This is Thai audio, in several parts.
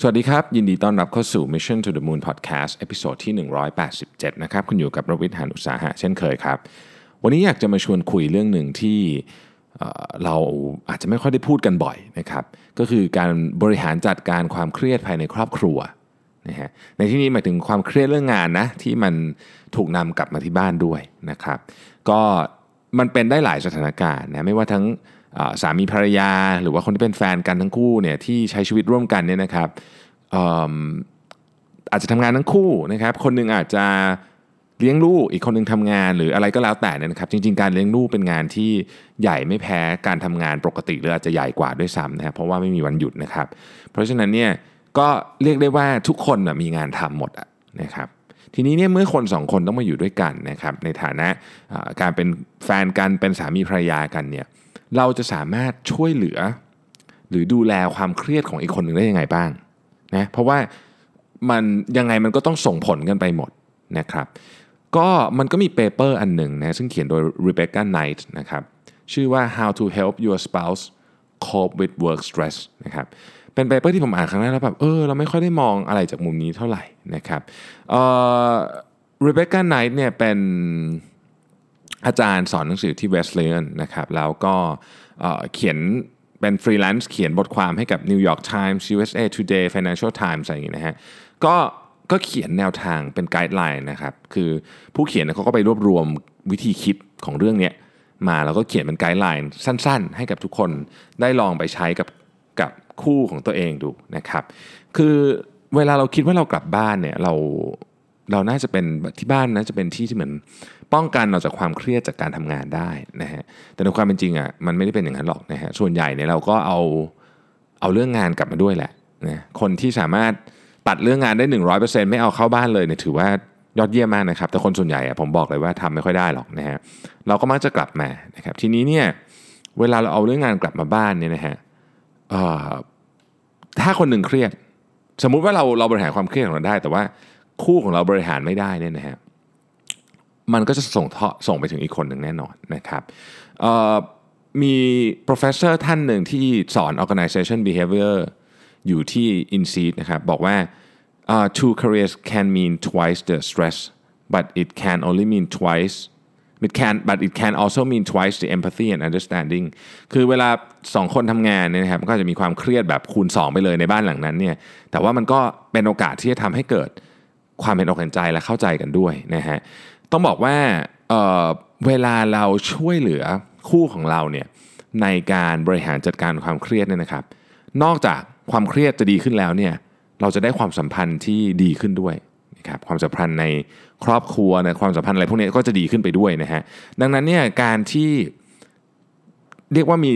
สวัสดีครับ ยินดีต้อนรับเข้าสู่ Mission to the Moon Podcast ตอนที่ 187 นะครับ คุณอยู่กับรวิทยานุสาหะเช่นเคยครับ วันนี้อยากจะมาชวนคุยเรื่องหนึ่งที่เราอาจจะไม่ค่อยได้พูดกันบ่อยนะครับ ก็คือการบริหารจัดการความเครียดภายในครอบครัวนะฮะในที่นี้หมายถึงความเครียดเรื่องงานนะที่มันถูกนำกลับมาที่บ้านด้วยนะครับ ก็มันเป็นได้หลายสถานการณ์นะไม่ว่าทั้ง สามีภรรยา หรือว่าคนที่เป็นแฟนกันทั้งคู่เนี่ยที่ใช้ชีวิตร่วมกันเนี่ยนะครับอาจจะทำงานทั้งคู่นะครับ คนหนึ่งอาจจะเลี้ยงลูกอีกคนหนึ่งทำงานหรืออะไรก็แล้วแต่นะครับ จริง ๆ การเลี้ยงลูกเป็นงานที่ใหญ่ไม่แพ้การทำงานปกติหรืออาจจะใหญ่กว่าด้วยซ้ำนะครับเพราะว่าไม่มีวันหยุดนะครับ เพราะฉะนั้นเนี่ยก็เรียกได้ว่าทุกคนมีงานทำหมดนะครับทีนี้เนี่ยเมื่อคนสองคนต้องมาอยู่ด้วยกันนะครับในฐานะการเป็นแฟนกันเป็นสามีภรรยากันเนี่ย เราจะสามารถช่วยเหลือ หรือดูแลความเครียดของอีกคนหนึ่งได้ยังไงบ้างนะเพราะว่ามันยังไงมันก็ต้องส่งผลกันไปหมดนะครับ ก็มันก็มี paper อันหนึ่งนะซึ่งเขียนโดย Rebecca Knight นะครับชื่อว่า How to Help Your Spouse Cope with Work Stress นะครับเป็น paper ที่ผมอ่านครั้งแรกแล้วแบบเออเราไม่ค่อยได้มองอะไรจากมุมนี้เท่าไหร่นะครับเอ่อ Rebecca Knight เนี่ยเป็น อาจารย์สอนหนังสือที่ Wesleyan นะครับแล้วก็เขียนเป็นฟรีแลนซ์เขียนบทความให้กับ New York Times USA Today Financial Times อะไรอย่างงี้นะฮะก็ก็เขียนแนวทางเป็น guideline นะครับ คือผู้เขียนเนี่ยเขาก็ไปรวบรวมวิธีคิดของเรื่องเนี้ยมาแล้วก็เขียนเป็น guideline สั้นๆ ให้กับทุกคนได้ลองไปใช้กับกับคู่ของตัวเองดูนะครับ คือเวลาเราคิดว่าเรากลับบ้านเนี่ยเราเราน่าจะเป็นที่บ้านน่าจะเป็นที่ที่เหมือน ป้องกันเราจากความเครียดจากการทำงานได้นะฮะแต่ในความเป็นจริงอะมันไม่ได้เป็นอย่างนั้นหรอกนะฮะส่วนใหญ่เนี่ยเราก็เอาเอาเรื่องงานกลับมาด้วยแหละนะคนที่สามารถตัดเรื่องงานได้ 100%ไม่เอาเข้าบ้านเลยเนี่ยถือว่ายอดเยี่ยมมากนะครับแต่คนส่วนใหญ่อะผมบอกเลยว่าทำไม่ค่อยได้หรอกนะฮะเราก็มักจะกลับมานะครับทีนี้เนี่ยเวลาเราเอาเรื่องงานกลับมาบ้านเนี่ยนะฮะถ้าคนหนึ่งเครียด สมมุติว่าเราเราบริหารความเครียดของเราได้ แต่ว่าคู่ของเราบริหารไม่ได้เนี่ยนะฮะ มันก็จะส่งเทาะส่งไปถึงอีกคนหนึ่งแน่นอนนะครับมี professor ท่านหนึ่งที่สอน organization behavior อยู่ที่ INSEAD นะครับบอกว่า uh, two careers can mean twice the stress but it can only mean twice it can but it can also mean twice the empathy and understanding คือเวลาสองคนทำงานเนี่ยนะครับก็จะมีความเครียดแบบคูณ 2 ไปเลยในบ้านหลังนั้นเนี่ยแต่ว่ามันก็เป็นโอกาสที่จะทำให้เกิดความเป็นอกเห็นใจและเข้าใจกันด้วยนะฮะ ต้องบอกว่าเเวลาเราช่วยเหลือคู่ของเราเนี่ยในการบริหารจัดการความเครียดเนี่ยนะครับ นอกจากความเครียดจะดีขึ้นแล้วเนี่ยเราจะได้ความสัมพันธ์ที่ดีขึ้นด้วยนะครับความสัมพันธ์ในครอบครัวในความสัมพันธ์อะไรพวกนี้ก็จะดีขึ้นไปด้วยนะฮะดังนั้นเนี่ยการที่เรียกว่ามี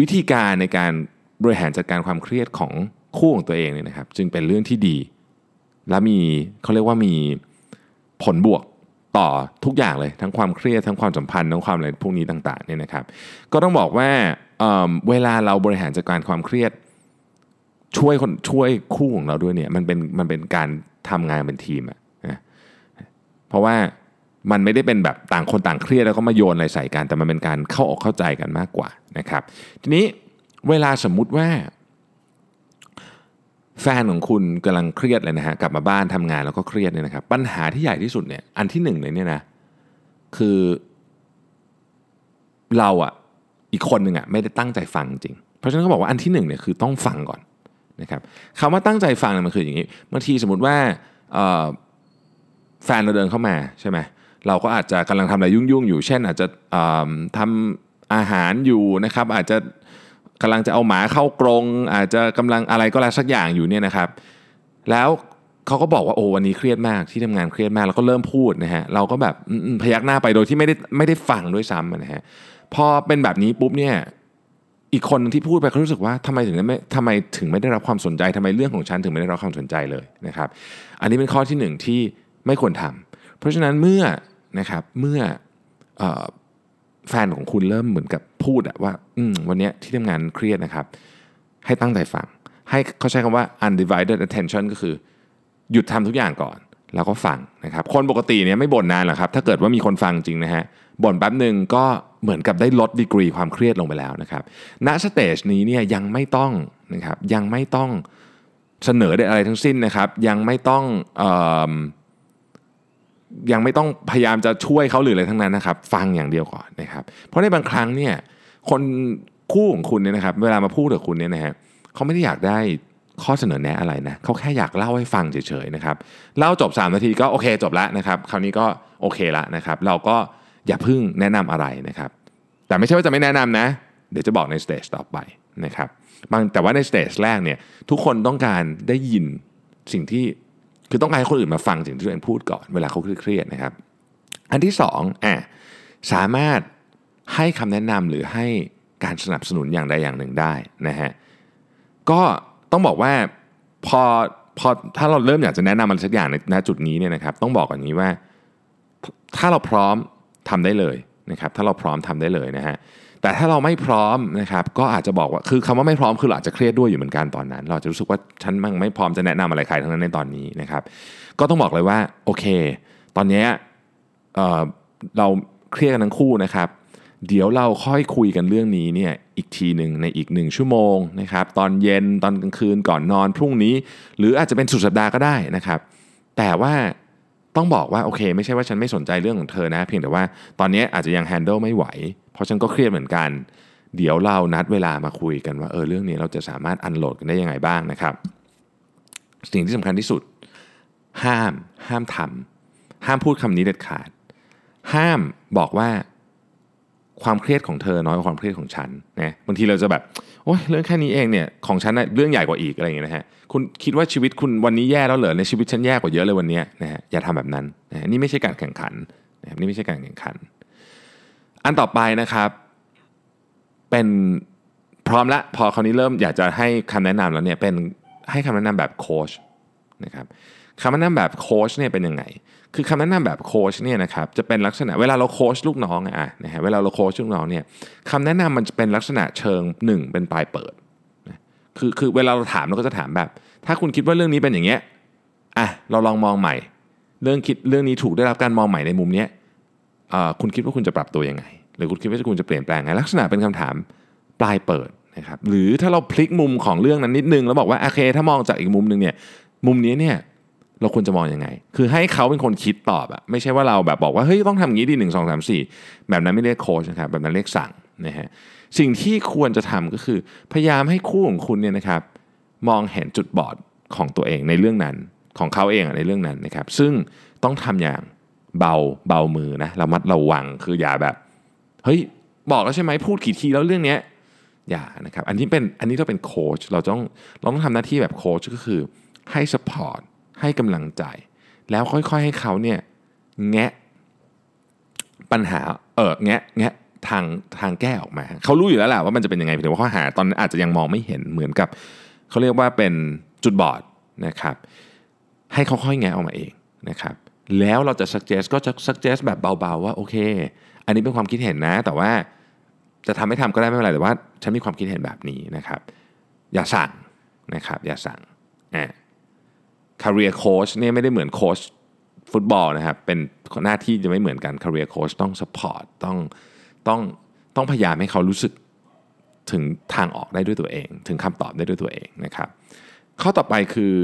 วิธีการในการบริหารจัดการความเครียดของคู่ของตัวเองเนี่ยนะครับ จึงเป็นเรื่องที่ดี และมีเขาเรียกว่ามีผลบวก ต่อทุกอย่างเลยทั้งความเครียดทั้งความสัมพันธ์ทั้งความอะไรพวกนี้ต่างๆเนี่ยนะครับ ก็ต้องบอกว่าเเวลาเราบริหารจัดการความเครียดช่วยคนช่วยคู่ของเราด้วยเนี่ยมันเป็นมันเป็นการทำงานเป็นทีมอะนะเพราะว่ามันไม่ได้เป็นแบบต่างคนต่างเครียดแล้วก็มาโยนอะไรใส่กันแต่มันเป็นการเข้าอกเข้าใจกันมากกว่านะครับ ทีนี้เวลาสมมุติว่า แฟนของคุณกำลังเครียดเลยนะฮะกลับมาบ้านทำงานแล้วก็เครียดเนี่ยนะครับปัญหาที่ใหญ่ที่สุดเนี่ยอันที่หนึ่งเลยเนี่ยนะคือเราอะอีกคนหนึ่งอะไม่ได้ตั้งใจฟังจริง เพราะฉะนั้นเขาบอกว่าอันที่หนึ่งเนี่ยคือต้องฟังก่อนนะครับคำว่าตั้งใจฟังเนี่ยมันคืออย่างนี้บางทีสมมติว่าแฟนเราเดินเข้ามาใช่ไหมเราก็อาจจะกำลังทำอะไรยุ่งๆอยู่ เช่นอาจจะเอิ่มทำอาหารอยู่นะครับอาจจะ กำลังจะเอาหมาเข้ากรงอาจจะกำลังอะไรก็แล้วสักอย่างอยู่เนี่ยนะครับ แล้วเขาก็บอกว่าโอ้วันนี้เครียดมากที่ทำงานเครียดมากแล้วก็เริ่มพูดนะฮะเราก็แบบพยักหน้าไปโดยที่ไม่ได้ไม่ได้ฟังด้วยซ้ำนะฮะพอเป็นแบบนี้ปุ๊บเนี่ยอีกคนที่พูดไปเขารู้สึกว่าทำไมถึงไม่ทำไมถึงไม่ได้รับความสนใจทำไมเรื่องของฉันถึงไม่ได้รับความสนใจเลยนะครับ อันนี้เป็นข้อที่หนึ่งที่ไม่ควรทำเพราะฉะนั้นเมื่อนะครับเมื่ออ แฟนของคุณเริ่มเหมือนกับพูดอะว่าอืวันนี้ที่ทำงานเครียดนะครับ ให้ตั้งใจฟัง ให้เขาใช้คำว่า undivided attention ก็คือ หยุดทำทุกอย่างก่อน แล้วก็ฟังนะครับ คนปกติเนี่ยไม่บ่นนานหรอกครับ ถ้าเกิดว่ามีคนฟังจริงนะฮะบ่นแป๊บหนึ่งก็เหมือนกับได้ลดดีกรีความเครียดลงไปแล้วนะครับณสเตจนี้เนี่ยยังไม่ต้องนะครับยังไม่ต้องเสนอใดอะไรทั้งสิ้นนะครับ ยังไม่ต้องอ ยังไม่ต้องพยายามจะช่วยเขาหรืออะไรทั้งนั้นนะครับ ฟังอย่างเดียวก่อนนะครับ เพราะในบางครั้งเนี่ยคนคู่ของคุณเนี่ยนะครับ เวลามาพูดกับคุณเนี่ยนะฮะเขาไม่ได้อยากได้ข้อเสนอแนะอะไรนะเขาแค่อยากเล่าให้ฟังเฉยๆนะครับเล่าจบ 3 นาทีก็โอเคจบแล้วนะครับ คราวนี้ก็โอเคละนะครับ เราก็อย่าพึ่งแนะนำอะไรนะครับ แต่ไม่ใช่ว่าจะไม่แนะนำนะ เดี๋ยวจะบอกใน stage ต่อไปนะครับบางแต่ว่าใน stage แรกเนี่ยทุกคนต้องการได้ยินสิ่งที่ คือต้องการให้คนอื่นมาฟังสิ่งที่ตัวเองพูดก่อนเวลาเขาเครียดนะครับ อันที่สองอะสามารถให้คำแนะนำหรือให้การสนับสนุนอย่างใดอย่างหนึ่งได้นะฮะก็ต้องบอกว่าพอพอถ้าเราเริ่มอยากจะแนะนำอะไรสักอย่างในณจุดนี้เนี่ยนะครับ ต้องบอกก่อนนี้ว่าถ้าเราพร้อมทำได้เลยนะครับ ถ้าเราพร้อมทำได้เลยนะฮะ แต่ถ้าเราไม่พร้อมนะครับก็อาจจะบอกว่าคือคำว่าไม่พร้อมคือเราอาจจะเครียดด้วยอยู่เหมือนกันตอนนั้น เราจะรู้สึกว่าฉันมันไม่พร้อมจะแนะนำอะไรใครทั้งนั้นในตอนนี้นะครับ ก็ต้องบอกเลยว่าโอเค ตอนนี้เเราเครียดกันทั้งคู่นะครับ เดี๋ยวเราค่อยคุยกันเรื่องนี้เนี่ยอีกทีหนึ่งในอีกหนึ่งชั่วโมงนะครับ ตอนเย็นตอนกลางคืนก่อนนอนพรุ่งนี้ หรืออาจจะเป็นสุดสัปดาห์ก็ได้นะครับ แต่ว่า ต้องบอกว่าโอเค ไม่ใช่ว่าฉันไม่สนใจเรื่องของเธอนะ เพียงแต่ว่าตอนนี้อาจจะยังแฮนด์ลไม่ไหว เพราะฉันก็เครียดเหมือนกัน เดี๋ยวเรานัดเวลามาคุยกันว่าเออเรื่องนี้เราจะสามารถอันโหลดกันได้ยังไงบ้างนะครับ สิ่งที่สำคัญที่สุด ห้าม ห้ามทำห้ามพูดคำนี้เด็ดขาด ห้ามบอกว่า ความเครียดของเธอน้อยกว่าความเครียดของฉันนะบางทีเราจะแบบโอ้ยเรื่องแค่นี้เองเนี่ยของฉันเรื่องใหญ่กว่าอีกอะไรอย่างเงี้ยนะฮะคุณคิดว่าชีวิตคุณวันนี้แย่แล้วเหรอในชีวิตฉันแย่กว่าเยอะเลยวันนี้นะฮะอย่าทำแบบนั้นนะนี่ไม่ใช่การแข่งขันนะนี่ไม่ใช่การแข่งขัน อันต่อไปนะครับเป็นพร้อมละพอคราวนี้เริ่มอยากจะให้คำแนะนำแล้วเนี่ยเป็นให้คำแนะนำแบบโค้ชนะครับคำแนะนำแบบโค้ชเนี่ยเป็นยังไง คือคำแนะนำแบบโค้ชเนี่ยนะครับจะเป็นลักษณะเวลาเราโค้ชลูกน้องอะนะฮะเวลาเราโค้ชลูกน้องเนี่ยคำแนะนำมันจะเป็นลักษณะเชิงหนึ่งเป็นปลายเปิดคือคือเวลาเราถามเราก็จะถามแบบ ถ้าคุณคิดว่าเรื่องนี้เป็นอย่างเงี้ยอะเราลองมองใหม่ เรื่องคิดเรื่องนี้ถูกได้รับการมองใหม่ในมุมเนี้ยคุณคิดว่าคุณจะปรับตัวยังไง หรือคุณคิดว่าคุณจะเปลี่ยนแปลงไงลักษณะเป็นคำถามปลายเปิดนะครับหรือถ้าเราพลิกมุมของเรื่องนั้นนิดนึงแล้วบอกว่าโอเคถ้ามองจากอีกมุมหนึ่งเนี่ยมุมนี้เนี่ย เราควรจะมองยังไง คือให้เขาเป็นคนคิดตอบอะไม่ใช่ว่าเราแบบบอกว่าเฮ้ยต้องทำอย่างนี้ดีหนึ่งสองสามสี่แบบนั้นไม่เรียกโค้ชนะครับแบบนั้นเรียกสั่งนะฮะสิ่งที่ควรจะทำก็คือ พยายามให้คู่ของคุณเนี่ยนะครับ มองเห็นจุดบอดของตัวเองในเรื่องนั้นของเขาเองในเรื่องนั้นนะครับ ซึ่งต้องทำอย่างเบาเบามือนะระมัดระวังคืออย่าแบบเฮ้ยบอกแล้วใช่ไหมพูดกี่ทีแล้วเรื่องเนี้ยอย่านะครับ อันนี้เป็นอันนี้เราเป็นโค้ชเราต้องเราต้องทำหน้าที่แบบโค้ชก็คือให้สปอร์ต ให้กำลังใจ แล้วค่อยๆให้เขาเนี่ยแงะปัญหาเออแงะแงะทางทางแก้ออกมา เขารู้อยู่แล้วแหละว่ามันจะเป็นยังไงแต่ว่าเขาหาตอนนั้นอาจจะยังมองไม่เห็นเหมือนกับ เขาเรียกว่าเป็นจุดบอดนะครับ ให้เขาค่อยแงะออกมาเองนะครับ แล้วเราจะ suggest ก็จะ suggest แบบเบาๆ ว่าโอเค อันนี้เป็นความคิดเห็นนะ แต่ว่าจะทำไม่ทำก็ได้ไม่เป็นไรแต่ว่าฉันมีความคิดเห็นแบบนี้นะครับ อย่าสั่งนะครับ อย่าสั่งอ่า career coach เนี่ยไม่ได้เหมือนโค้ชฟุตบอลนะครับ เป็นหน้าที่จะไม่เหมือนกัน career coach ต้อง support ต้องต้องต้องพยายามให้เขารู้สึกถึงทางออกได้ด้วยตัวเอง ถึงคำตอบได้ด้วยตัวเองนะครับ ข้อต่อไปคือ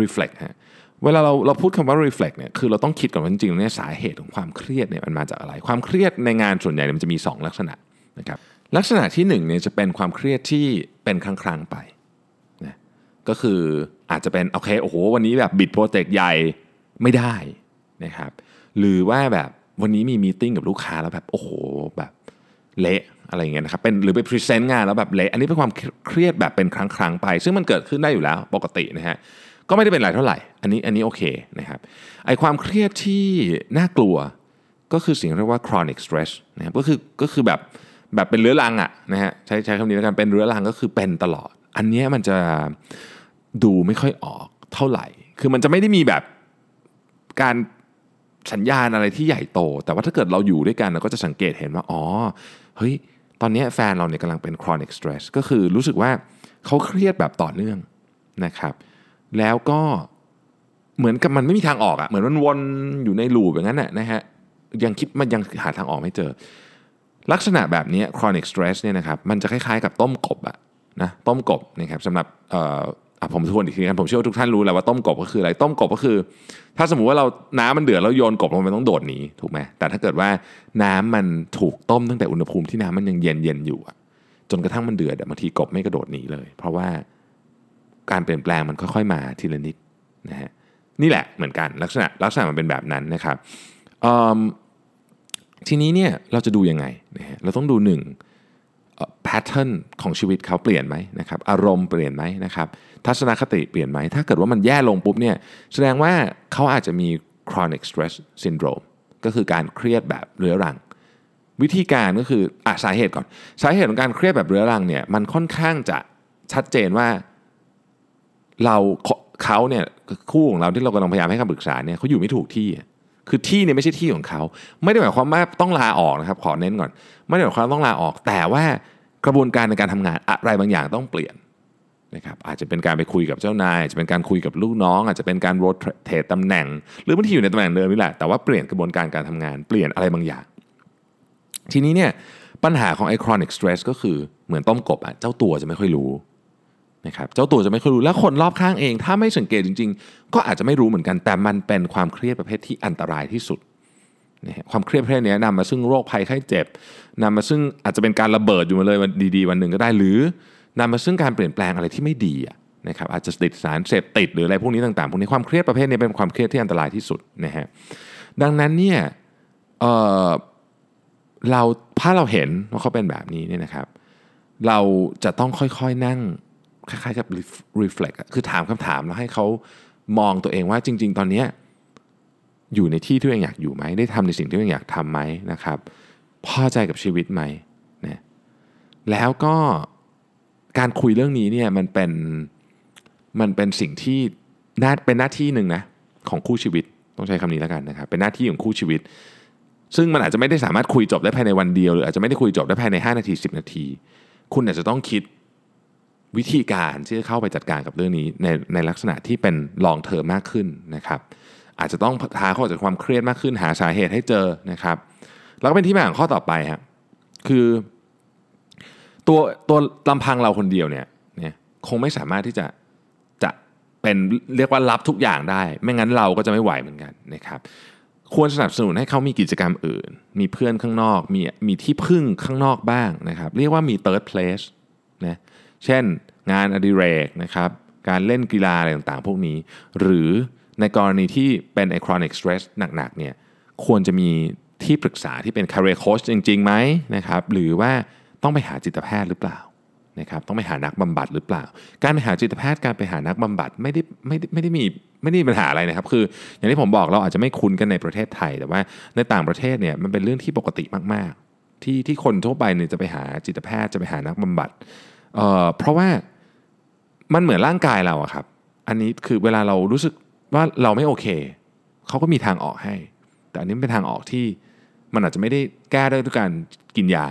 reflect ฮะเวลาเราเราพูดคำว่า reflect เนี่ยคือเราต้องคิดก่อนว่าจริงๆเนี่ยสาเหตุของความเครียดเนี่ยมันมาจากอะไร ความเครียดในงานส่วนใหญ่มันจะมี 2 ลักษณะนะครับลักษณะที่1เนี่ยจะเป็นความเครียดที่เป็นครั้งๆไปนะก็คือ อาจจะเป็นโอเคโอ้โหวันนี้แบบบิดโปรเจกต์ใหญ่ไม่ได้นะครับหรือว่าแบบวันนี้มีมีติ้งกับลูกค้าแล้วแบบโอ้โหแบบเละอะไรเงี้ยนะครับเป็นหรือไปพรีเซนต์งานแล้วแบบเละอันนี้เป็นความเครียดแบบเป็นครั้งครั้งไป ซึ่งมันเกิดขึ้นได้อยู่แล้วปกตินะฮะก็ไม่ได้เป็นไรเท่าไหร่ อันนี้อันนี้โอเคนะครับไอความเครียดที่น่ากลัวก็คือสิ่งเรียกว่า chronic stress นะครับก็คือก็คือแบบแบบเป็นเรื้อรังอะนะฮะใช้ใช้คำนี้แล้วกันเป็นเรื้อรังก็คือเป็นตลอด อันนี้มันจะ ดูไม่ค่อยออกเท่าไหร่ คือมันจะไม่ได้มีแบบการสัญญาณอะไรที่ใหญ่โต แต่ว่าถ้าเกิดเราอยู่ด้วยกันเราก็จะสังเกตเห็นว่า อ๋อ เฮ้ย ตอนนี้แฟนเราเนี่ยกำลังเป็น chronic stress ก็คือรู้สึกว่าเขาเครียดแบบต่อเนื่องนะครับ แล้วก็เหมือนกับมันไม่มีทางออกอะเหมือนมันวนอยู่ในลูปอย่างนั้นนะฮะ ยังคิดมันยังหาทางออกไม่เจอ ลักษณะแบบนี้ chronic stress เนี่ยนะครับ มันจะคล้ายๆกับต้มกบอะนะ ต้มกบนะครับสำหรับ ผมทวนอีกทีกันผมเชื่อว่าทุกท่านรู้แล้วว่าต้มกบก็คืออะไรต้มกบก็คือ ถ้าสมมุติว่าเราน้ำมันเดือดแล้วโยนกบลงไปต้องโดดหนีถูกไหมแต่ถ้าเกิดว่าน้ำมันถูกต้มตั้งแต่อุณหภูมิที่น้ำมันยังเย็นเย็นอยู่จนกระทั่งมันเดือดบางทีกบไม่กระโดดหนีเลย เพราะว่าการเปลี่ยนแปลงมันค่อยๆมาทีละนิดนะฮะนี่แหละเหมือนกันลักษณะลักษณะมันเป็นแบบนั้นนะครับทีนี้เนี่ยเราจะดูยังไงนะฮะเราต้องดูหนึ่งแพทเทิร์นของชีวิตเขาเปลี่ยนไหมนะครับอารมณ์เปลี่ยนไหมนะครับ ทัศนคติเปลี่ยนไหม ถ้าเกิดว่ามันแย่ลงปุ๊บเนี่ยแสดงว่าเขาอาจจะมี chronic stress syndrome ก็คือการเครียดแบบเรื้อรัง วิธีการก็คืออะสาเหตุก่อน สาเหตุของการเครียดแบบเรื้อรังเนี่ยมันค่อนข้างจะชัดเจนว่าเราเขาเนี่ยคู่ของเราที่เรากำลังพยายามให้คำปรึกษาเนี่ยเขาอยู่ไม่ถูกที่ คือที่เนี่ยไม่ใช่ที่ของเขา ไม่ได้หมายความว่าต้องลาออกนะครับ ขอเน้นก่อน ไม่ได้หมายความต้องลาออก แต่ว่ากระบวนการในการทำงานอะไรบางอย่างต้องเปลี่ยน นะครับอาจจะเป็นการไปคุยกับเจ้านายอาจจะเป็นการคุยกับลูกน้อง อาจจะเป็นการโรเทตตำแหน่ง หรือบางทีอยู่ในตำแหน่งเดิมนี่แหละแต่ว่าเปลี่ยนกระบวนการการทำงานเปลี่ยนอะไรบางอย่าง ทีนี้เนี่ยปัญหาของไอครอนิกสเตรสก็คือเหมือนต้มกบอะเจ้าตัวจะไม่ค่อยรู้นะครับเจ้าตัวจะไม่ค่อยรู้แล้วคนรอบข้างเอง ถ้าไม่สังเกตจริง ๆ ก็อาจจะไม่รู้เหมือนกันแต่มันเป็นความเครียดประเภทที่อันตรายที่สุดนะความเครียดประเภทนี้นำมาซึ่งโรคภัยไข้เจ็บนำมาซึ่งอาจจะเป็นการระเบิดอยู่มาเลยวันดีๆ วันหนึ่งก็ได้หรือ นำมาซึ่งการเปลี่ยนแปลงอะไรที่ไม่ดีนะครับอาจจะติดสารเสพติดหรืออะไรพวกนี้ต่างๆพวกนี้ความเครียดประเภทนี้เป็นความเครียดที่อันตรายที่สุดนะฮะดังนั้นเนี่ยเเราถ้าเราเห็นว่าเขาเป็นแบบนี้เนี่ยนะครับ เราจะต้องค่อยๆนั่งคล้ายๆกับ reflect คือถามคำถามแล้วให้เขามองตัวเองว่าจริง ๆ ตอนนี้อยู่ในที่ที่ตัวเองอยากอยู่ไหมได้ทำในสิ่งที่ตัวเองอยากทำไหมนะครับ พอใจกับชีวิตไหมนะแล้วก็ การคุยเรื่องนี้เนี่ยมันเป็นมันเป็นสิ่งที่น่าเป็นหน้าที่หนึ่งนะของคู่ชีวิตต้องใช้คำนี้แล้วกันนะครับเป็นหน้าที่ของคู่ชีวิต ซึ่งมันอาจจะไม่ได้สามารถคุยจบได้ภายในวันเดียว หรืออาจจะไม่ได้คุยจบได้ภายใน 5 นาที 10 นาที คุณอาจจะต้องคิดวิธีการที่จะเข้าไปจัดการกับเรื่องนี้ในในลักษณะที่เป็นลองเทอมมากขึ้นนะครับอาจจะต้องพาขาอจากความเครียดมากขึ้นหาสาเหตุให้เจอนะครับ แล้วก็เป็นที่มาของข้อต่อไปครคือ ตัวตัวลำพังเราคนเดียวเนี่ยเนี่ยคงไม่สามารถที่จะจะเป็นเรียกว่ารับทุกอย่างได้ ไม่งั้นเราก็จะไม่ไหวเหมือนกันนะครับควรสนับสนุนให้เขามีกิจกรรมอื่น มีเพื่อนข้างนอก มีมีที่พึ่งข้างนอกบ้างนะครับ เรียกว่ามี third place นะเช่นงานอดิเรกนะครับการเล่นกีฬาอะไรต่างๆ พวกนี้ หรือในกรณีที่เป็นอ chronic stress หนักๆเนี่ยควรจะมีที่ปรึกษาที่เป็น career coach จริงๆไหมนะครับหรือว่า ต้องไปหาจิตแพทย์หรือเปล่านะครับต้องไปหานักบำบัดหรือเปล่า การไปหาจิตแพทย์การไปหานักบำบัดไม่ได้ไม่ได้ไม่ได้มีไม่ได้มีปัญหาอะไรนะครับ คือ อย่างที่ผมบอกเราอาจจะไม่คุ้นกันในประเทศไทย แต่ว่าในต่างประเทศเนี่ยมันเป็นเรื่องที่ปกติมาก ๆ ที่ที่คนทั่วไปเนี่ยจะไปหาจิตแพทย์จะไปหานักบำบัดเอ่อเพราะว่ามันเหมือนร่างกายเราอะครับ อันนี้คือเวลาเรารู้สึกว่าเราไม่โอเคเขาก็มีทางออกให้ แต่อันนี้เป็นทางออกที่มันอาจจะไม่ได้แก้ได้ด้วยการกินยา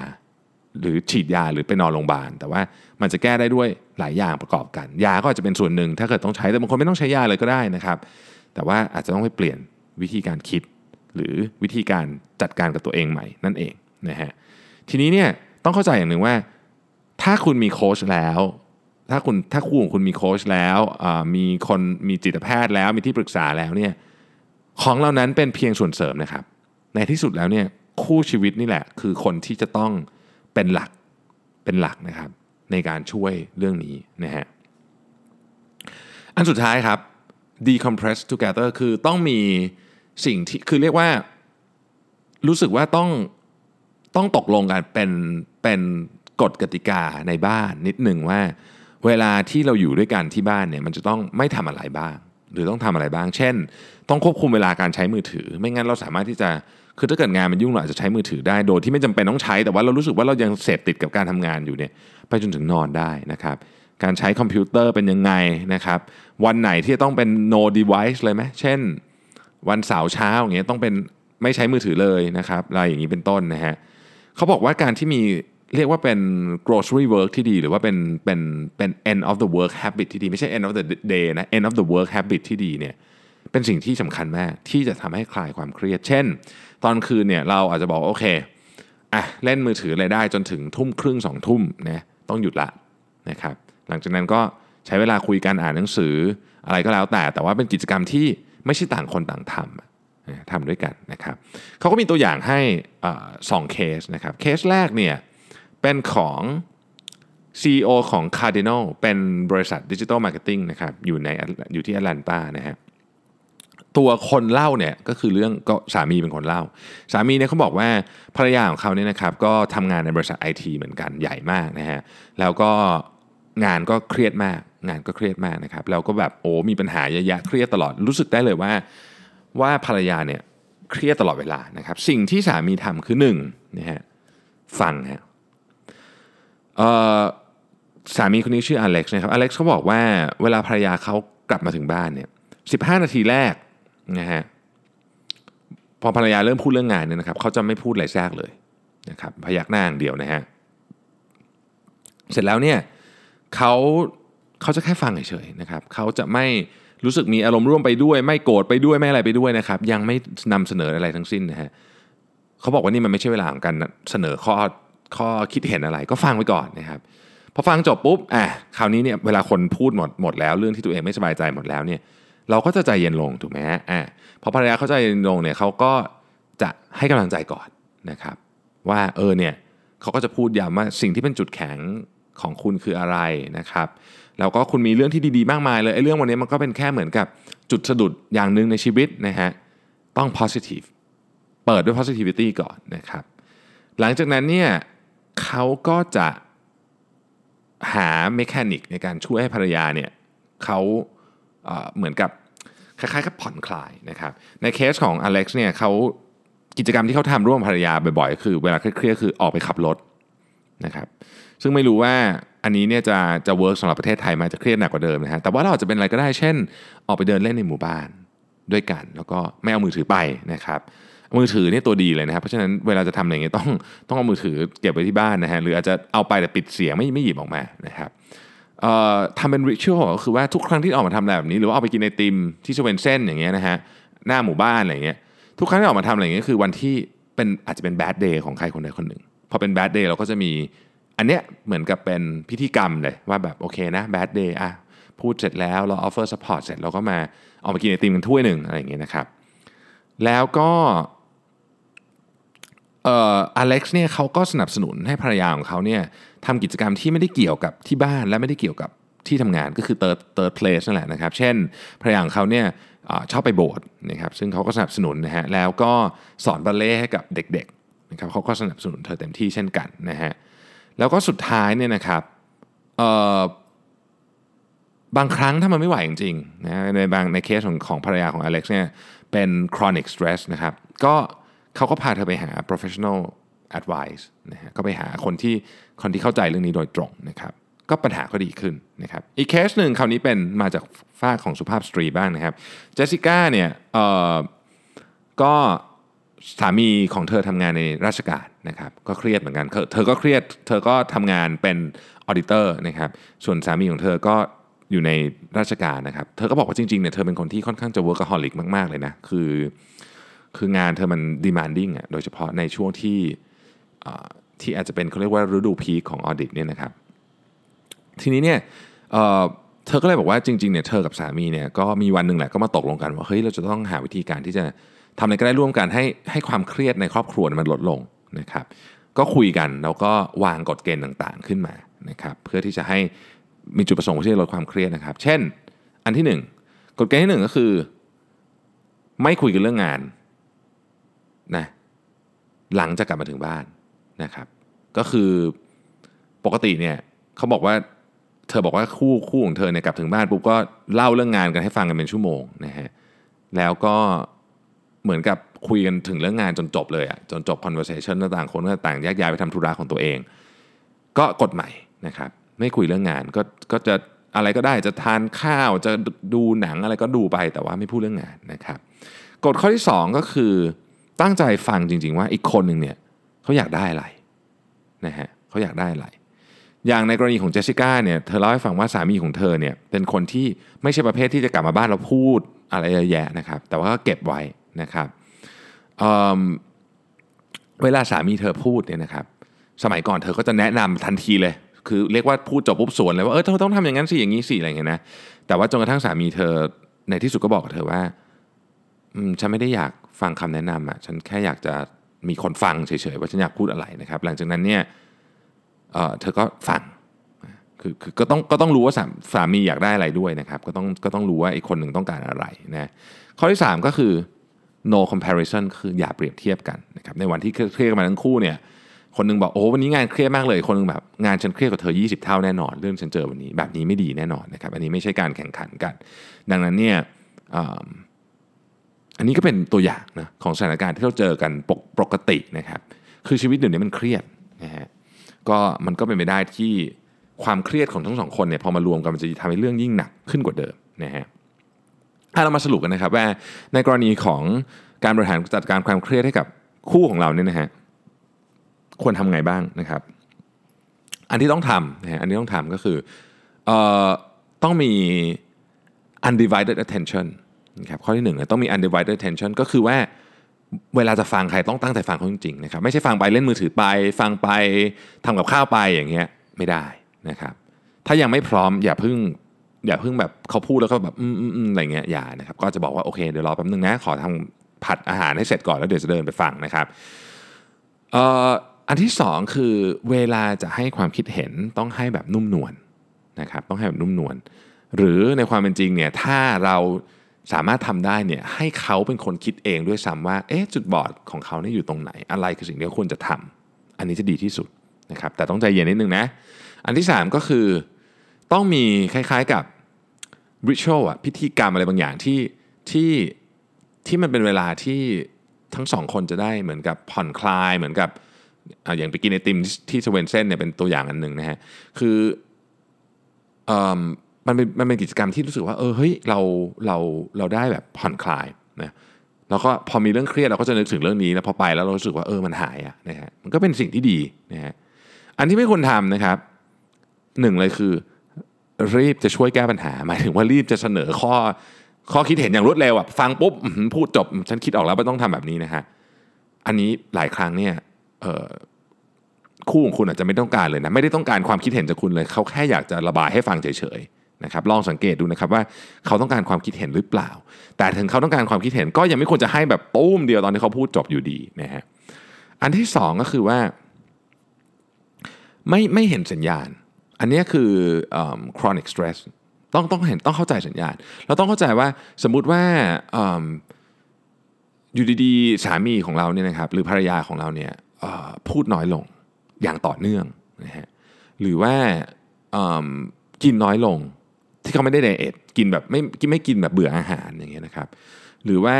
หรือฉีดยาหรือไปนอนโรงพยาบาล แต่ว่ามันจะแก้ได้ด้วยหลายอย่างประกอบกัน ยาก็อาจจะเป็นส่วนหนึ่ง ถ้าเกิดต้องใช้แต่บางคนไม่ต้องใช้ยาเลยก็ได้นะครับ แต่ว่าอาจจะต้องไปเปลี่ยนวิธีการคิด หรือวิธีการจัดการกับตัวเองใหม่นั่นเองนะฮะทีนี้เนี่ยต้องเข้าใจอย่างหนึ่งว่า ถ้าคุณมีโค้ชแล้ว ถ้าคุณถ้าคู่ของคุณมีโค้ชแล้วมีคนมีจิตแพทย์แล้วมีที่ปรึกษาแล้วเนี่ยของเหล่านั้นเป็นเพียงส่วนเสริมนะครับ ในที่สุดแล้วเนี่ยคู่ชีวิตนี่แหละ คือคนที่จะต้อง เป็นหลักเป็นหลักนะครับในการช่วยเรื่องนี้นะฮะอันสุดท้ายครับ decompress together คือต้องมีสิ่งที่คือเรียกว่ารู้สึกว่าต้องต้องตกลงกันเป็นเป็นกฎกติกาในบ้านนิดหนึ่งว่า เวลาที่เราอยู่ด้วยกันที่บ้านเนี่ยมันจะต้องไม่ทำอะไรบ้าง หรือต้องทำอะไรบ้าง เช่น ต้องควบคุมเวลาการใช้มือถือ ไม่งั้นเราสามารถที่จะ คือถ้าเกิดงานมันยุ่งเราอาจจะใช้มือถือได้โดยที่ไม่จำเป็นต้องใช้แต่ว่าเรารู้สึกว่าเรายังเสพติดกับการทำงานอยู่เนี่ยไปจนถึงนอนได้นะครับการใช้คอมพิวเตอร์เป็นยังไงนะครับวันไหนที่ต้องเป็น no device เลยไหมเช่น วันเสาร์เช้าอย่างเงี้ยต้องเป็นไม่ใช้มือถือเลยนะครับอะไรอย่างนี้เป็นต้นนะฮะเขาบอกว่าการที่มีเรียกว่าเป็น grocery work ที่ดี หรือว่าเป็นเป็นเป็น end of the work habit ที่ดี ไม่ใช่ end of the day นะ end of the work habit ที่ดีเนี่ยเป็นสิ่งที่สำคัญมากที่จะทำให้คลายความเครียด เช่น ตอนคืนเนี่ยเราอาจจะบอกโอเคอะเล่นมือถืออะไรได้จนถึงทุ่มครึ่งสองทุ่มนะต้องหยุดละนะครับหลังจากนั้นก็ใช้เวลาคุยกันอ่านหนังสืออะไรก็แล้วแต่ แต่ว่าเป็นกิจกรรมที่ไม่ใช่ต่างคนต่างทำทำด้วยกันนะครับเขาก็มีตัวอย่างให้สองเคสนะครับเคสแรกเนี่ยเป็นของ CEO ของ Cardinal เป็นบริษัท digital marketing นะครับอยู่ในอยู่ที่แอตแลนตานะฮะ ตัวคนเล่าเนี่ยก็คือเรื่องก็สามีเป็นคนเล่า สามีเนี่ยเขาบอกว่าภรรยาของเขาเนี่ยนะครับก็ทำงานในบริษัทไอทีเหมือนกันใหญ่มากนะฮะแล้วก็งานก็เครียดมาก งานก็เครียดมากนะครับแล้วก็แบบโอ้มีปัญหาเยอะแยะเครียดตลอดรู้สึกได้เลยว่า ว่าภรรยาเนี่ยเครียดตลอดเวลานะครับ สิ่งที่สามีทำคือหนึ่งนะฮะฟังฮะสามีคนนี้ชื่ออเล็กซ์นะครับอเล็กซ์เขาบอกว่าเวลาภรรยาเขากลับมาถึงบ้านเนี่ยสินาทีแรก นะฮะพอภรรยาเริ่มพูดเรื่องงานเนี่ยนะครับเขาจะไม่พูดอะไรแทรกเลยนะครับพยักหน้าอย่างเดียวนะฮะเสร็จแล้วเนี่ยเขาเขาจะแค่ฟังเฉยๆนะครับเขาจะไม่รู้สึกมีอารมณ์ร่วมไปด้วย ไม่โกรธไปด้วยไม่อะไรไปด้วยนะครับยังไม่นำเสนออะไรทั้งสิ้นนะฮะเขาบอกว่านี่มันไม่ใช่เวลาของการเสนอข้อข้อคิดเห็นอะไร ก็ฟังไว้ก่อนนะครับพอฟังจบปุ๊บอะคราวนี้เนี่ยเวลาคนพูดหมดหมดแล้วเรื่องที่ตัวเองไม่สบายใจหมดแล้วเนี่ย เราก็จะใจเย็นลงถูกไหมฮะอะพอภรรยาเขาใจเย็นลงเนี่ยเขาก็จะให้กำลังใจก่อนนะครับ ว่าเออเนี่ยเขาก็จะพูดย้ำว่าสิ่งที่เป็นจุดแข็งของคุณคืออะไรนะครับแล้วก็คุณมีเรื่องที่ดีๆ มากมายเลยไอ้เรื่องวันนี้มันก็เป็นแค่เหมือนกับจุดสะดุดอย่างหนึ่งในชีวิตนะฮะต้อง positive เปิดด้วย positivity ก่อนนะครับ หลังจากนั้นเนี่ยเขาก็จะหา mechanic ในการช่วยให้ภรรยาเนี่ยเขา เหมือนกับคล้ายๆกับผ่อนคลายนะครับในเคสของอเล็กซ์เนี่ยเขากิจกรรมที่เขาทำร่วมภรรยาบ่อยๆ คือเวลาเครียดๆคือออกไปขับรถนะครับซึ่งไม่รู้ว่าอันนี้เนี่ยจะจะ work สำหรับประเทศไทยอาจจะเครียดหนักกว่าเดิมนะฮะแต่ว่าเราอาจะเป็นอะไรก็ได้เช่น ออกไปเดินเล่นในหมู่บ้านด้วยกัน แล้วก็ไม่เอามือถือไปนะครับมือถือเนี่ยตัวดีเลยนะครับเพราะฉะนั้นเวลาจะทำอะไรเงี้ยต้องต้องเอามือถือเก็บไว้ที่บ้านนะฮะหรืออาจจะเอาไปแต่ปิดเสียงไม่ไม่หยิบออกมานะครับ ทำเป็น ritual ก็คือว่าทุกครั้งที่ออกมาทำอะไรแบบนี้ หรือว่าเอาไปกินไอติมที่ Swensen's อย่างเงี้ยนะฮะหน้าหมู่บ้านอะไรเงี้ยทุกครั้งที่ออกมาทำอะไรเงี้ยคือวันที่เป็นอาจจะเป็น bad day ของใครคนใดคนหนึ่งพอเป็น bad day เราก็จะมี อันเนี้ยเหมือนกับเป็นพิธีกรรมเลยว่าแบบโอเคนะ bad day อะพูดเสร็จแล้วเรา offer support เสร็จเราก็มาออกมากินไอติมกันถ้วยหนึ่งอะไรอย่างเงี้ยนะครับแล้วก็ เอ่ออเล็กซ์เนี่ยเขาก็สนับสนุนให้ภรรยาของเขาเนี่ยทำกิจกรรมที่ไม่ได้เกี่ยวกับที่บ้านและไม่ได้เกี่ยวกับที่ทำงานก็คือ third third place นั่นแหละนะครับ เช่นภรรยาของเขาเนี่ยชอบไปโบสถ์นะครับซึ่งเขาก็สนับสนุนนะฮะแล้วก็สอนบัลเล่ให้กับเด็กๆนะครับเขาก็สนับสนุนเธอเต็มที่เช่นกันนะฮะแล้วก็สุดท้ายเนี่ยนะครับบางครั้งถ้ามันไม่ไหวจริงๆนะในบางในเคสของของภรรยาของอเล็กซ์เนี่ยเป็น chronic stress นะครับก็ เขาก็พาเธอไปหา professional advice นะฮะก็ไปหาคนที่คนที่เข้าใจเรื่องนี้โดยตรงนะครับก็ปัญหาก็ดีขึ้นนะครับอีกเคสหนึ่งคราวนี้เป็นมาจากฝั่งของสุภาพสตรีบ้างนะครับเจสสิก้าเนี่ยเอ่อก็สามีของเธอทำงานในราชการนะครับก็เครียดเหมือนกัน เธอก็เครียด เธอก็ทำงานเป็นauditor นะครับส่วนสามีของเธอก็อยู่ในราชการนะครับ เธอก็บอกว่าจริงๆเนี่ยเธอเป็นคนที่ค่อนข้างจะ workaholic มากๆเลยนะ คือ คืองานเธอมัน demanding อะโดยเฉพาะในช่วงที่ที่อาจจะเป็นเขาเรียกว่าฤดู peak ของ audit เนี่ยนะครับ ทีนี้เนี่ยเธอก็เลยบอกว่าจริงๆเนี่ยเธอกับสามีเนี่ยก็มีวันหนึ่งแหละก็มาตกลงกันว่าเฮ้ยเราจะต้องหาวิธีการที่จะทำอะไรก็ได้ร่วมกันให้ให้ความเครียดในครอบครัวมันลดลงนะครับ ก็คุยกันแล้วก็วางกฎเกณฑ์ต่างๆขึ้นมานะครับ เพื่อที่จะให้มีจุดประสงค์ที่จะลดความเครียดนะครับ เช่น อันที่ 1กฎเกณฑ์ที่ 1 ก็คือ ไม่คุยกันเรื่องงาน นะหลังจากกลับมาถึงบ้านนะครับ ก็คือปกติเนี่ยเขาบอกว่าเธอบอกว่าคู่คู่ของเธอเนี่ยกลับถึงบ้านปุ๊บก็เล่าเรื่องงานกันให้ฟังกันเป็นชั่วโมงนะฮะแล้วก็เหมือนกับคุยกันถึงเรื่องงานจนจบเลยอะจนจบ conversation ต่างคนก็ต่างแยกย้ายไปทำธุระของตัวเอง ก็กฎใหม่นะครับไม่คุยเรื่องงานก็ก็จะอะไรก็ได้จะทานข้าวจะดูหนังอะไรก็ดูไปแต่ว่าไม่พูดเรื่องงานนะครับกฎข้อที่ 2 ก็คือ ตั้งใจฟังจริง ๆ ว่าอีกคนหนึ่งเนี่ยเขาอยากได้อะไรนะฮะเขาอยากได้อะไร อย่างในกรณีของเจสสิก้าเนี่ยเธอเล่าให้ฟังว่าสามีของเธอเนี่ยเป็นคนที่ไม่ใช่ประเภทที่จะกลับมาบ้านแล้วพูดอะไรเยอะแยะนะครับ แต่ว่าก็เก็บไว้นะครับเเวลาสามีเธอพูดเนี่ยนะครับ สมัยก่อนเธอก็จะแนะนำทันทีเลย คือเรียกว่าพูดจบปุ๊บสวนเลยว่าเออเธอต้องทำอย่างนั้นสิอย่างนี้สิอะไรอย่างเงี้ยนะแต่ว่าจนกระทั่งสามีเธอในที่สุดก็บอกกับเธอว่าอืมฉันไม่ได้อยาก ฟังคำแนะนำอะฉันแค่อยากจะมีคนฟังเฉยๆว่าฉันอยากพูดอะไรนะครับ หลังจากนั้นเนี่ยเเธอก็ฟังคือคือก็ต้องก็ต้องรู้ว่าสาสามีอยากได้อะไรด้วยนะครับ ก็ต้องก็ต้องรู้ว่าอีกคนหนึ่งต้องการอะไรนะข้อที่ 3 ก็คือ no comparison คืออย่าเปรียบเทียบกันนะครับในวันที่เครียดกันมาทั้งคู่เนี่ยคนหนึงบอกโอ้วันนี้งานเครียดมากเลย คนหนึงแบบงานฉันเครียดกว่าเธอ 20 เท่าแน่นอน เรื่องฉันเจอวันนี้แบบนี้ไม่ดีแน่นอนนะครับอันนี้ไม่ใช่การแข่งขันกัน ดังนั้นเนี่ย อันนี้ก็เป็นตัวอย่างนะของสถานการณ์ที่เราเจอกันปกปกตินะครับ คือชีวิตเดี๋ยวนี้มันเครียดนะฮะก็มันก็เป็นไปได้ที่ความเครียดของทั้งสองคนเนี่ยพอมารวมกันมันจะทำให้เรื่องยิ่งหนักขึ้นกว่าเดิมนะฮะอะเรามาสรุปกันนะครับว่าในกรณีของการบริหารจัดการความเครียดให้กับคู่ของเราเนี่ยนะฮะควรทำไงบ้างนะครับ อันที่ต้องทำนะฮะอันที่ต้องทำก็คือเอ่อต้องมี undivided attention นะครับข้อที่หนึ่งเลยต้องมี undivided attention ก็คือว่าเวลาจะฟังใครต้องตั้งใจฟังเขาจริงๆนะครับไม่ใช่ฟังไปเล่นมือถือไป ฟังไปทำกับข้าวไปอย่างเงี้ยไม่ได้นะครับ ถ้ายังไม่พร้อมอย่าเพิ่งอย่าเพิ่งแบบเขาพูดแล้วก็แบบอืมอืมอืมอะไรเงี้ยอย่านะครับก็จะบอกว่าโอเคเดี๋ยวรอแป๊บนึงนะขอทำผัดอาหารให้เสร็จก่อนแล้วเดี๋ยวจะเดินไปฟังนะครับเอ่ออันที่สองคือเวลาจะให้ความคิดเห็นต้องให้แบบนุ่มนวลนะครับต้องให้แบบนุ่มนวลหรือในความเป็นจริงเนี่ยถ้าเรา สามารถทำได้เนี่ยให้เขาเป็นคนคิดเองด้วยซ้ำว่าเอ๊ะจุดบอดของเขาเนี่ยอยู่ตรงไหน อะไรคือสิ่งที่เขาควรจะทำอันนี้จะดีที่สุดนะครับแต่ต้องใจเย็นนิดนึงนะ อันที่สามก็คือต้องมีคล้ายๆกับ ritual อะพิธีกรรมอะไรบางอย่างที่ที่ที่มันเป็นเวลาที่ทั้งสองคนจะได้เหมือนกับผ่อนคลายเหมือนกับอย่างไปกินไอติมที่สเวนเซนเนี่ยเป็นตัวอย่างอันหนึ่งนะฮะคืออ่อ มันเป็นมันเป็นกิจกรรมที่รู้สึกว่าเออเฮ้ยเราเราเราได้แบบผ่อนคลายนะแล้วก็พอมีเรื่องเครียดเราก็จะนึกถึงเรื่องนี้แล้วพอไปแล้วเรารู้สึกว่าเออมันหายอะนะฮะมันก็เป็นสิ่งที่ดีนะฮะอันที่ไม่ควรทำนะครับหนึ่งเลยคือ รีบจะช่วยแก้ปัญหา หมายถึงว่ารีบจะเสนอข้อข้อคิดเห็นอย่างรวดเร็วอะฟังปุ๊บพูดจบฉันคิดออกแล้วว่าต้องทำแบบนี้นะฮะอันนี้หลายครั้งเนี่ยเออคู่ของคุณอาจจะไม่ต้องการเลยนะไม่ได้ต้องการความคิดเห็นจากคุณเลย เขาแค่อยากจะระบายให้ฟังเฉยๆ นะครับลองสังเกตดูนะครับว่าเขาต้องการความคิดเห็นหรือเปล่า แต่ถึงเขาต้องการความคิดเห็นก็ยังไม่ควรจะให้แบบปุ้มเดียวตอนที่เขาพูดจบอยู่ดีนะฮะอันที่สองก็คือว่า ไม่ไม่เห็นสัญญาณ อันนี้คืออ chronic stress ต้องต้องเห็นต้องเข้าใจสัญญาณ เราต้องเข้าใจว่าสมมุติว่าอยู่ดีๆ สามีของเราเนี่ยนะครับหรือภรรยาของเราเนี่ยพูดน้อยลงอย่างต่อเนื่องนะฮะหรือว่ากินน้อยลง ที่เขาไม่ได้ไดเอทกินแบบไม่ไม่กินแบบเบื่ออาหารอย่างเงี้ยนะครับ หรือว่า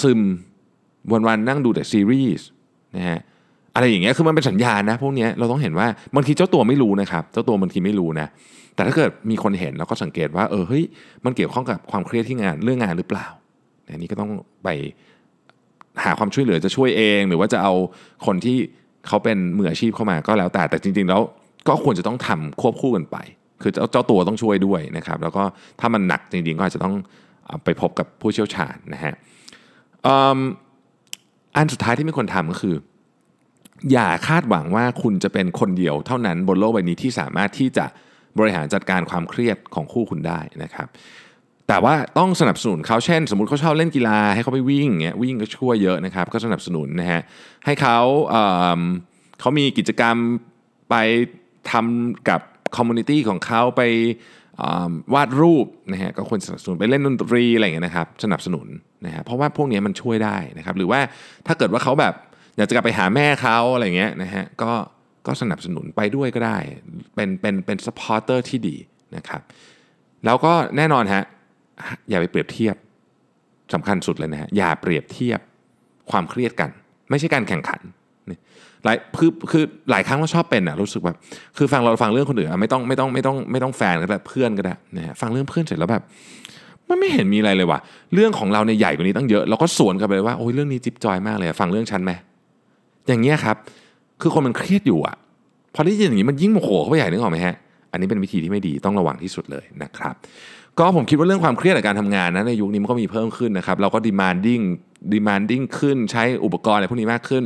ซึมวันๆนั่งดูแต่ซีรีส์นะฮะอะไรอย่างเงี้ยคือมันเป็นสัญญาณนะพวกเนี้ยเราต้องเห็นว่าบางทีเจ้าตัวไม่รู้นะครับ เจ้าตัวบางทีไม่รู้นะแต่ถ้าเกิดมีคนเห็นแล้วก็สังเกตว่าเออเฮ้ยมันเกี่ยวข้องกับความเครียดที่งานเรื่องงานหรือเปล่าอันนี้ก็ต้องไปหาความช่วยเหลือจะช่วยเอง หรือว่าจะเอาคนที่เขาเป็นมืออาชีพเข้ามาก็แล้วแต่แต่จริง ๆ แล้วก็ควรจะต้องทำควบคู่กันไป คือเจ้าตัวต้องช่วยด้วยนะครับแล้วก็ถ้ามันหนักจริงๆก็อาจจะต้องไปพบกับผู้เชี่ยวชาญนะฮะอันสุดท้ายที่ไม่ควรทำก็คือ อย่าคาดหวังว่าคุณจะเป็นคนเดียวเท่านั้นบนโลกใบนี้ที่สามารถที่จะบริหารจัดการความเครียดของคู่คุณได้นะครับแต่ว่าต้องสนับสนุนเขาเช่น สมมติเขาชอบเล่นกีฬาให้เขาไปวิ่งเงี้ยวิ่งก็ช่วยเยอะนะครับก็สนับสนุนนะฮะให้เขาเขามีกิจกรรมไปทำกับ community ของเขาไปวาดรูปนะฮะก็ควรสนับสนุนไปเล่นดนตรีอะไรอย่างเงี้ยนะครับสนับสนุนนะฮะเพราะว่าพวกเนี้ยมันช่วยได้นะครับหรือว่าถ้าเกิดว่าเขาแบบอยากจะกลับไปหาแม่เขาอะไรเงี้ยนะฮะก็ก็สนับสนุนไปด้วยก็ได้ เป็นเป็นเป็น supporter ที่ดีนะครับแล้วก็แน่นอนฮะอย่าไปเปรียบเทียบสำคัญสุดเลยนะฮะอย่าเปรียบเทียบความเครียดกัน ไม่ใช่การแข่งขัน หลายคือคือหลายครั้งเราชอบเป็นอะรู้สึกแบบคือฟังเราฟังเรื่องคนอื่นอะไม่ต้องไม่ต้องไม่ต้องไม่ต้องแฟนก็ได้เพื่อนก็ได้นะฮะฟังเรื่องเพื่อนเสร็จแล้วแบบมันไม่เห็นมีอะไรเลยว่ะเรื่องของเราเนี่ยใหญ่กว่านี้ตั้งเยอะเราก็สวนกลันไปว่าโอ้ยเรื่องนี้จิ๊บจอยมากเลยฟังเรื่องฉันไหมอย่างเงี้ยครับ คือคนมันเครียดอยู่อะพอได้ยินอย่างนี้มันยิ่งโมโหเข้าไปใหญ่นึกออกไหมฮะอันนี้เป็นวิธีที่ไม่ดีต้องระวังที่สุดเลยนะครับ ก็ผมคิดว่าเรื่องความเครียดในการทำงานนะในยุคนี้มันก็มีเพิ่มขึ้นนะครับ เราก็ demanding demanding ขึ้นใช้อุปกรณ์อะไรพวกนี้มากขึ้น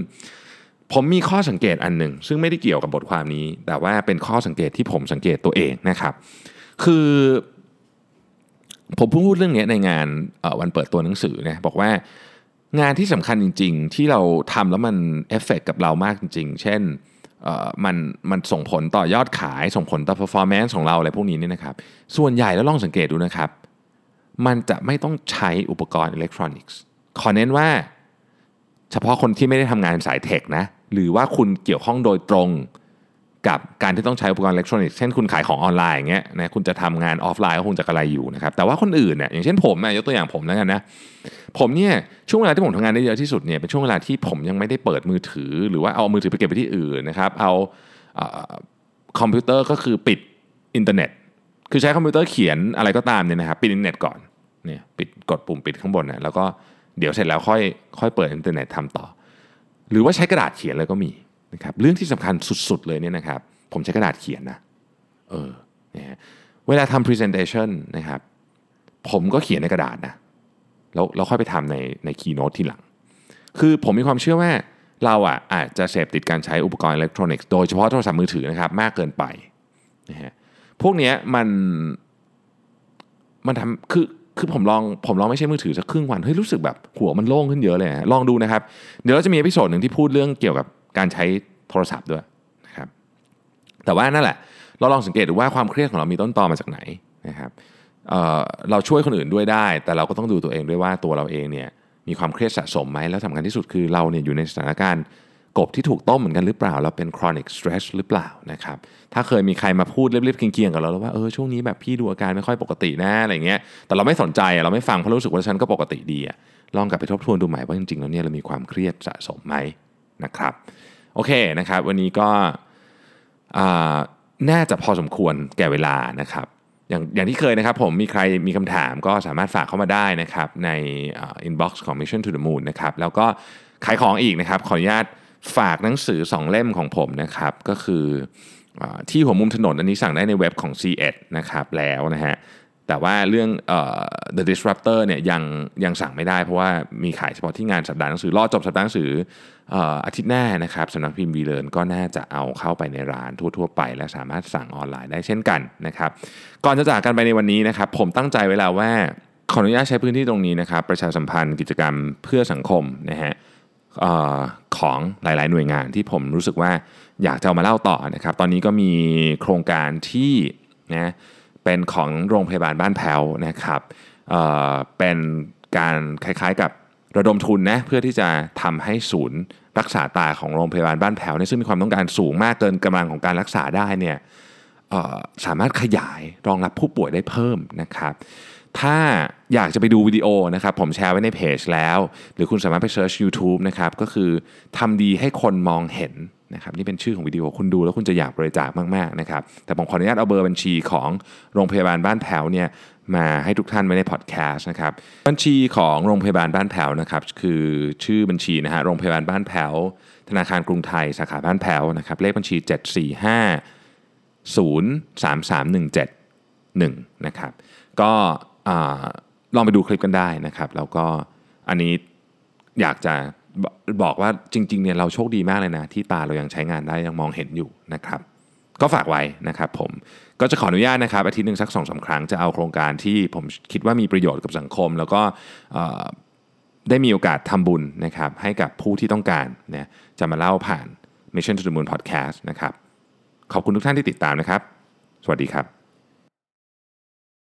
ผมมีข้อสังเกตอันหนึ่งซึ่งไม่ได้เกี่ยวกับบทความนี้ แต่ว่าเป็นข้อสังเกตที่ผมสังเกตตัวเองนะครับ คือ ผมพูดเรื่องนี้ในงานวันเปิดตัวหนังสือนะบอกว่างานที่สำคัญจริง ๆ ที่เราทำแล้วมันเอฟเฟกกับเรามากจริง ๆ เช่นมันมันส่งผลต่อยอดขาย ส่งผลต่อ performance ของเราอะไรพวกนี้นี่นะครับ ส่วนใหญ่แล้วลองสังเกตดูนะครับ มันจะไม่ต้องใช้อุปกรณ์อิเล็กทรอนิกส์ ขอเน้นว่า เฉพาะคนที่ไม่ได้ทำงานสาย tech นะหรือว่าคุณเกี่ยวข้องโดยตรงกับการที่ต้องใช้อุปกรณ์อิเล็กทรอนิกส์เช่นคุณขายของออนไลน์อย่างเงี้ยนะคุณจะทำงานออฟไลน์ก็คงจะกระไรอยู่นะครับแต่ว่าคนอื่นเนี่ยอย่างเช่นผมนะยกตัวอย่างผมแล้วกันนะผมเนี่ยช่วงเวลาที่ผมทำงานได้เยอะที่สุดเนี่ยเป็นช่วงเวลาที่ผมยังไม่ได้เปิดมือถือ หรือว่าเอามือถือไปเก็บไปที่อื่นนะครับเอาคอมพิวเตอร์ก็คือปิดอินเทอร์เน็ต คือใช้คอมพิวเตอร์เขียนอะไรก็ตามเนี่ยนะครับปิดอินเทอร์เน็ตก่อนเนี่ยปิดกดปุ่มปิดข้างบนนะแล้วก็ เดี๋ยวเสร็จแล้วค่อยค่อยเปิดอินเทอร์เน็ตทำต่อ หรือว่าใช้กระดาษเขียนเลยก็มีนะครับเรื่องที่สำคัญสุดๆเลยเนี่ยนะครับผมใช้กระดาษเขียนนะเออนะเวลาทำ presentation นะครับผมก็เขียนในกระดาษนะแล้วเราค่อยไปทำในใน keynote ทีหลัง คือผมมีความเชื่อว่าเราอะอาจจะเสพติดการใช้อุปกรณ์อิเล็กทรอนิกส์โดยเฉพาะโทรศัพท์มือถือนะครับมากเกินไปนะฮะพวกนี้มันมันทำคือ คือผมลองผมลองไม่ใช่มือถือสักครึ่งวันเฮ้ยรู้สึกแบบหัวมันโล่งขึ้นเยอะเลยลองดูนะครับ เดี๋ยวเราจะมีอพิโซดหนึ่งที่พูดเรื่องเกี่ยวกับการใช้โทรศัพท์ด้วยครับแต่ว่านั่นแหละ เราลองสังเกตดูว่าความเครียดของเรามีต้นตอมาจากไหนนะครับเเราช่วยคนอื่นด้วยได้ แต่เราก็ต้องดูตัวเองด้วยว่าตัวเราเองเนี่ยมีความเครียดสะสมไหมแล้วสำคัญที่สุดคือเราเนี่ยอยู่ในสถานการณ์ กบที่ถูกต้มเหมือนกันหรือเปล่า เราเป็น chronic stress หรือเปล่านะครับถ้าเคยมีใครมาพูดเรียบๆเคียงๆกับเราแล้วว่าเออช่วงนี้แบบพี่ดูอาการไม่ค่อยปกตินะอะไรเงี้ยแต่เราไม่สนใจเราไม่ฟังเพราะรู้สึกว่าฉันก็ปกติดีอะลองกลับไปทบทวนดูใหม่ว่าจริงๆแล้วเนี่ยเรามีความเครียดสะสมไหมนะครับโอเคนะครับวันนี้ก็น่าจะพอสมควรแก่เวลานะครับอย่างอย่างที่เคยนะครับผมมีใครมีคำถามก็สามารถฝากเข้ามาได้นะครับใน inbox ของ Mission to the Moon นะครับแล้วก็ขายของอีกนะครับขออนุญาต ฝากหนังสือ 2 เล่มของผมนะครับก็คือที่หัวมุมถนนอันนี้สั่งได้ในเว็บของ C1 นะครับแล้วนะฮะแต่ว่าเรื่อง The Disruptor เนี่ยยังยังสั่งไม่ได้เพราะว่ามีขายเฉพาะที่งานสัปดาห์หนังสือรอจบสัปดาห์หนังสืออาทิตย์หน้านะครับสำนักพิมพ์วีเลนก็น่าจะเอาเข้าไปในร้านทั่ว ๆ ไป และสามารถสั่งออนไลน์ได้เช่นกันนะครับก่อนจะจากกันไปในวันนี้นะครับผมตั้งใจไว้แล้วว่าขออนุญาตใช้พื้นที่ตรงนี้นะครับประชาสัมพันธ์กิจกรรมเพื่อสังคมนะฮะ ออของหลาย ๆ หน่วยงานที่ผมรู้สึกว่าอยากจะเอามาเล่าต่อนะครับ ตอนนี้ก็มีโครงการที่นะเป็นของโรงพยาบาลบ้านแพ้วนะครับเเป็นการคล้ายๆกับระดมทุนนะเพื่อที่จะทำให้ศูนย์รักษาตาของโรงพยาบาลบ้านแถวเนี่ยซึ่งมีความต้องการสูงมากเกินกำลังของการรักษาได้เนี่ยสามารถขยายรองรับผู้ป่วยได้เพิ่มนะครับ ถ้าอยากจะไปดูวิดีโอนะครับผมแชร์ไว้ในเพจแล้ว หรือคุณสามารถไปเซิร์ช YouTube นะครับก็คือทำดีให้คนมองเห็นนะครับนี่เป็นชื่อของวิดีโอคุณดูแล้วคุณจะอยากบริจาคมากๆนะครับแต่ผมขออนุญาตเอาเบอร์บัญชีของโรงพยาบาลบ้านแถวเนี่ยมาให้ทุกท่านไว้ในพอดแคสต์นะครับบัญชีของโรงพยาบาลบ้านแผ่วนะครับคือชื่อบัญชีนะฮะโรงพยาบาลบ้านแผ่วธนาคารกรุงไทยสาขาบ้านแผ่วนะครับเลขบัญชี 745 03317 1นะครับก็ ลองไปดูคลิปกันได้นะครับ แล้วก็อันนี้อยากจะบอกว่าจริงๆเนี่ยเราโชคดีมากเลยนะ ที่ตาเรายังใช้งานได้ยังมองเห็นอยู่นะครับ ก็ฝากไว้นะครับผมก็จะขออนุญาตนะครับอาทิตย์หนึ่งสักสองสาครั้งจะเอาโครงการที่ผมคิดว่ามีประโยชน์กับสังคม แล้วก็ได้มีโอกาสทำบุญนะครับให้กับผู้ที่ต้องการเนะจะมาเล่าผ่าน Mission to the Moon Podcast นะครับขอบคุณทุกท่านที่ติดตามนะครับ สวัสดีครับ